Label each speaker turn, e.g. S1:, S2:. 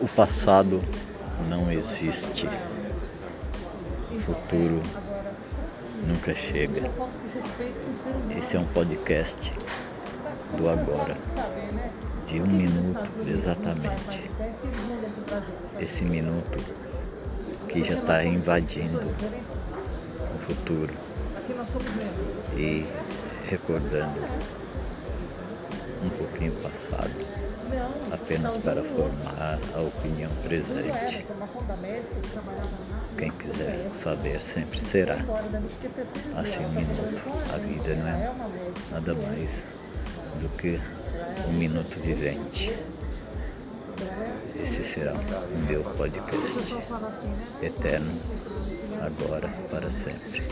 S1: O passado não existe. O futuro nunca chega. Esse é um podcast do agora, de um minuto exatamente. Esse minuto que já está invadindo o futuro e recordando um pouquinho passado, apenas para formar a opinião presente. Quem quiser saber sempre será. Assim um minuto. A vida não é nada mais do que um minuto vivente. Esse será o meu podcast eterno, agora, para sempre.